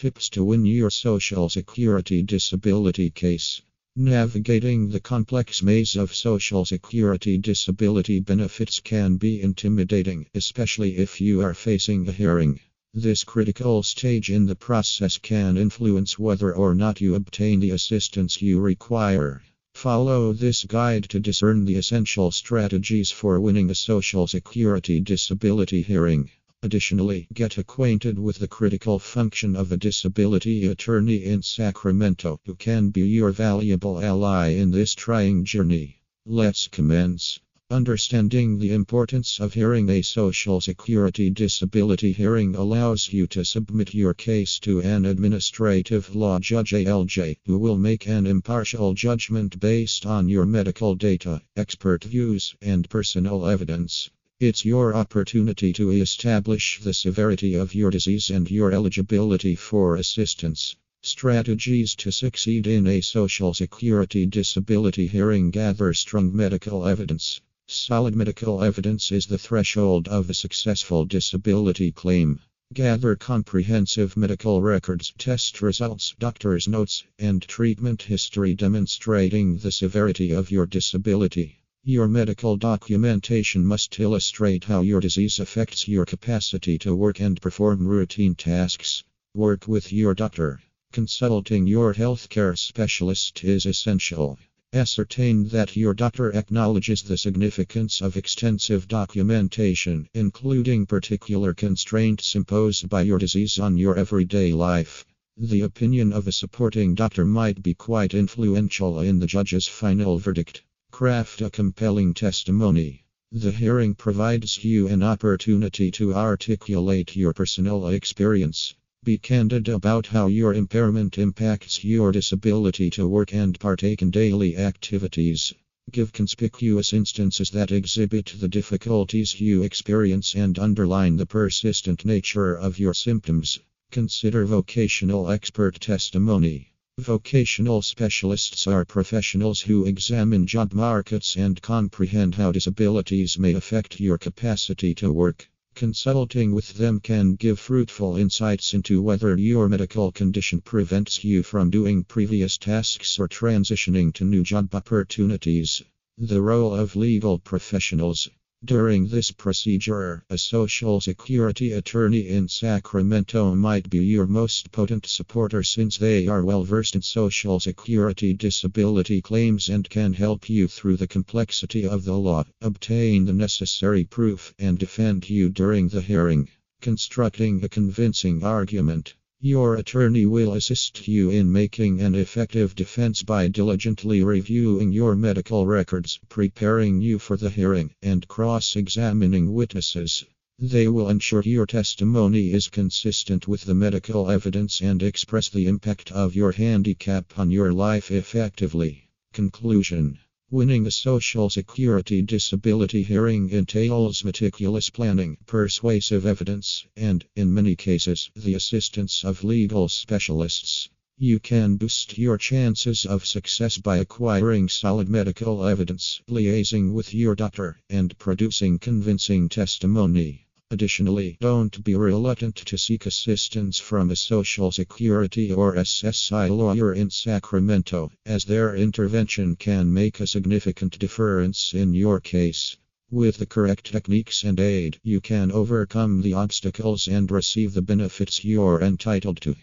Tips to win your Social Security disability case. Navigating the complex maze of Social Security disability benefits can be intimidating, especially if you are facing a hearing. This critical stage in the process can influence whether or not you obtain the assistance you require. Follow this guide to discern the essential strategies for winning a Social Security disability hearing. Additionally, get acquainted with the critical function of a disability attorney in Sacramento who can be your valuable ally in this trying journey. Let's commence. Understanding the importance of hearing a Social Security disability hearing allows you to submit your case to an administrative law judge ALJ who will make an impartial judgment based on your medical data, expert views, and personal evidence. It's your opportunity to establish the severity of your disease and your eligibility for assistance. Strategies to succeed in a Social Security disability hearing gather strong medical evidence. Solid medical evidence is the threshold of a successful disability claim. Gather comprehensive medical records, test results, doctor's notes, and treatment history demonstrating the severity of your disability. Your medical documentation must illustrate how your disease affects your capacity to work and perform routine tasks. Work with your doctor. Consulting your healthcare specialist is essential. Ascertain that your doctor acknowledges the significance of extensive documentation, including particular constraints imposed by your disease on your everyday life. The opinion of a supporting doctor might be quite influential in the judge's final verdict. Craft a compelling testimony. The hearing provides you an opportunity to articulate your personal experience. Be candid about how your impairment impacts your disability to work and partake in daily activities. Give conspicuous instances that exhibit the difficulties you experience and underline the persistent nature of your symptoms. Consider vocational expert testimony. Vocational specialists are professionals who examine job markets and comprehend how disabilities may affect your capacity to work. Consulting with them can give fruitful insights into whether your medical condition prevents you from doing previous tasks or transitioning to new job opportunities. The role of legal professionals. During this procedure, a Social Security attorney in Sacramento might be your most potent supporter since they are well versed in Social Security disability claims and can help you through the complexity of the law, obtain the necessary proof, and defend you during the hearing. Constructing a convincing argument. Your attorney will assist you in making an effective defense by diligently reviewing your medical records, preparing you for the hearing, and cross examining witnesses. They will ensure your testimony is consistent with the medical evidence and express the impact of your handicap on your life effectively. Conclusion Winning a Social Security disability hearing entails meticulous planning, persuasive evidence, and, in many cases, the assistance of legal specialists. You can boost your chances of success by acquiring solid medical evidence, liaising with your doctor, and producing convincing testimony. Additionally, don't be reluctant to seek assistance from a Social Security or SSI lawyer in Sacramento, as their intervention can make a significant difference in your case. With the correct techniques and aid, you can overcome the obstacles and receive the benefits you're entitled to.